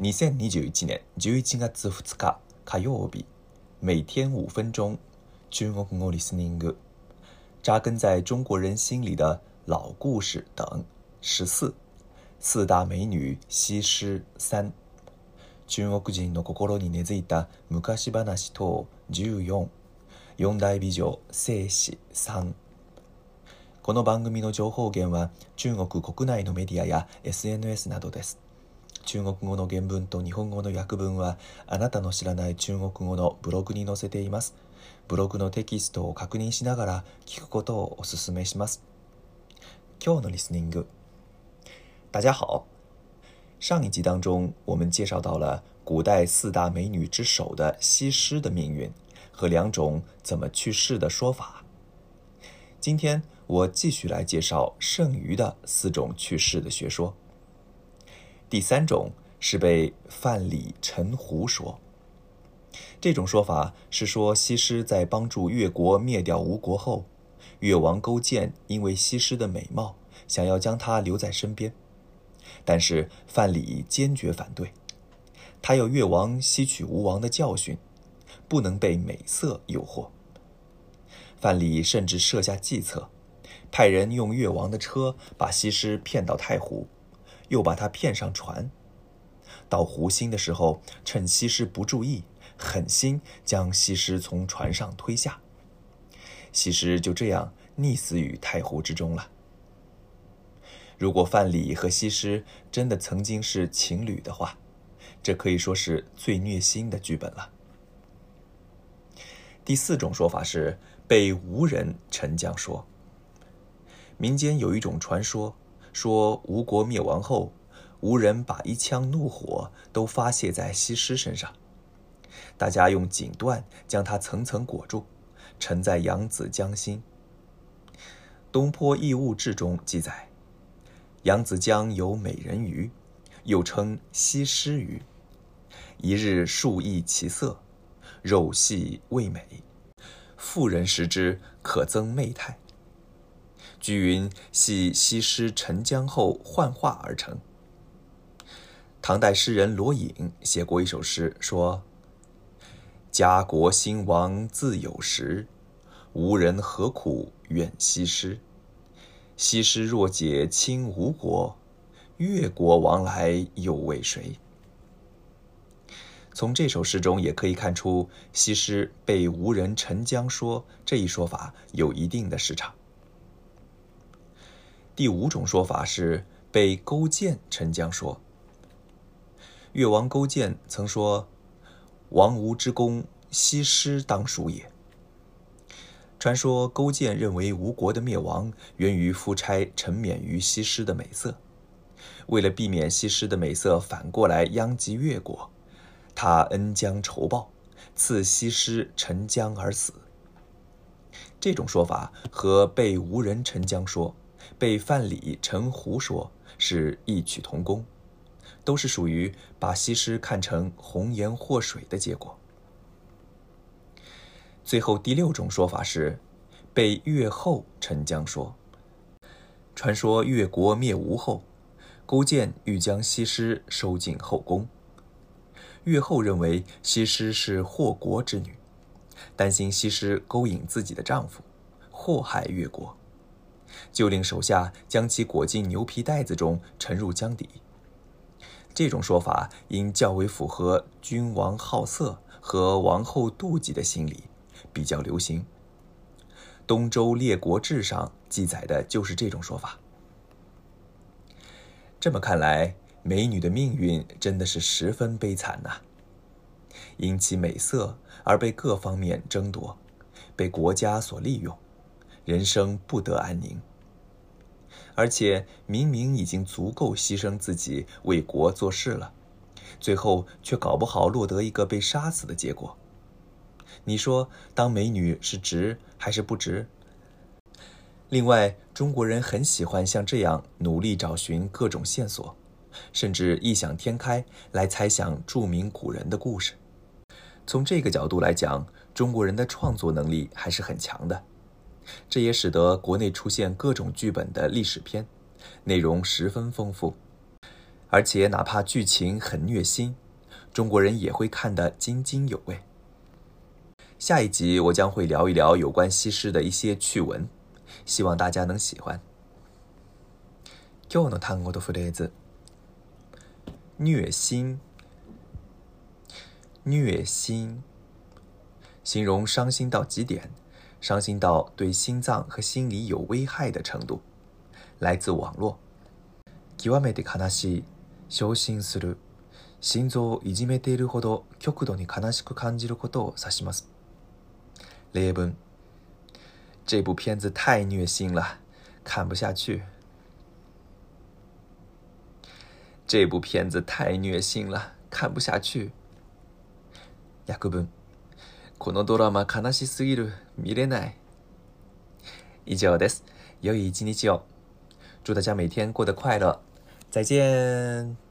2021年11月2日火曜日每天5分钟中国語リスニング扎根在中国人心里的老故事等十四四大美女西施三中国人の心に根付いた昔話等14四大美女生死3この番組の情報源は中国国内のメディアや SNS などです。中国語の原文と日本語の訳文はあなたの知らない中国語のブログに載せています。ブログのテキストを確認しながら聞くことをお勧めします。今日のリスニング。大家好。上一集当中，我们介绍到了古代四大美女之首的西施的命运和两种怎么去世的说法。今天我继续来介绍剩余的四种去世的学说。第三种是被范蠡、陈胡说。这种说法是说，西施在帮助越国灭掉吴国后，越王勾践因为西施的美貌，想要将她留在身边，但是范蠡坚决反对，他要越王吸取吴王的教训，不能被美色诱惑。范蠡甚至设下计策，派人用越王的车把西施骗到太湖。又把他骗上船，到湖心的时候，趁西施不注意，狠心将西施从船上推下，西施就这样溺死于太湖之中了。如果范蠡和西施真的曾经是情侣的话，这可以说是最虐心的剧本了。第四种说法是被无人沉降说，民间有一种传说。说吴国灭亡后，吴人把一腔怒火都发泄在西施身上，大家用锦缎将她层层裹住，沉在扬子江心。《东坡异物志》中记载，扬子江有美人鱼，又称西施鱼。一日数溢其色，肉细味美，妇人食之可增媚态。据云系西施沉江后幻化而成。唐代诗人罗隐写过一首诗，说：“家国兴亡自有时，无人何苦怨西施。西施若解亲吴国，越国亡来又为谁。”从这首诗中也可以看出，西施被吴人沉江说这一说法有一定的市场。第五种说法是被勾践沉江说。越王勾践曾说：“王吴之功，西施当属也。”传说勾践认为吴国的灭亡源于夫差沉湎于西施的美色，为了避免西施的美色反过来殃及越国，他恩将仇报，赐西施沉江而死。这种说法和被吴人沉江说。被范蠡、陈胡说是异曲同工，都是属于把西施看成红颜祸水的结果。最后第六种说法是，被越后陈江说。传说越国灭吴后，勾践欲将西施收进后宫，越后认为西施是祸国之女，担心西施勾引自己的丈夫，祸害越国。就令手下将其裹进牛皮袋子中，沉入江底。这种说法因较为符合君王好色和王后妒忌的心理，比较流行。《东周列国志》上记载的就是这种说法。这么看来，美女的命运真的是十分悲惨呐！因其美色而被各方面争夺，被国家所利用。人生不得安宁，而且明明已经足够牺牲自己为国做事了，最后却搞不好落得一个被杀死的结果。你说当美女是值还是不值？另外，中国人很喜欢像这样努力找寻各种线索，甚至异想天开来猜想著名古人的故事。从这个角度来讲，中国人的创作能力还是很强的。这也使得国内出现各种剧本的历史片，内容十分丰富，而且哪怕剧情很虐心，中国人也会看得津津有味。下一集我将会聊一聊有关西施的一些趣闻，希望大家能喜欢。又能谈过的副单词，虐心，虐心，形容伤心到极点。伤心到对心脏和心理有危害的程度，来自网络。極めて悲しい、傷心する、心臓をいじめているほど極度に悲しく感じることを指します。例文：这部片子太虐心了，看不下去。这部片子太虐心了，看不下去。約文。このドラマ悲しすぎる。見れない。以上です。良い一日を。祝大家每天过得快乐。再见。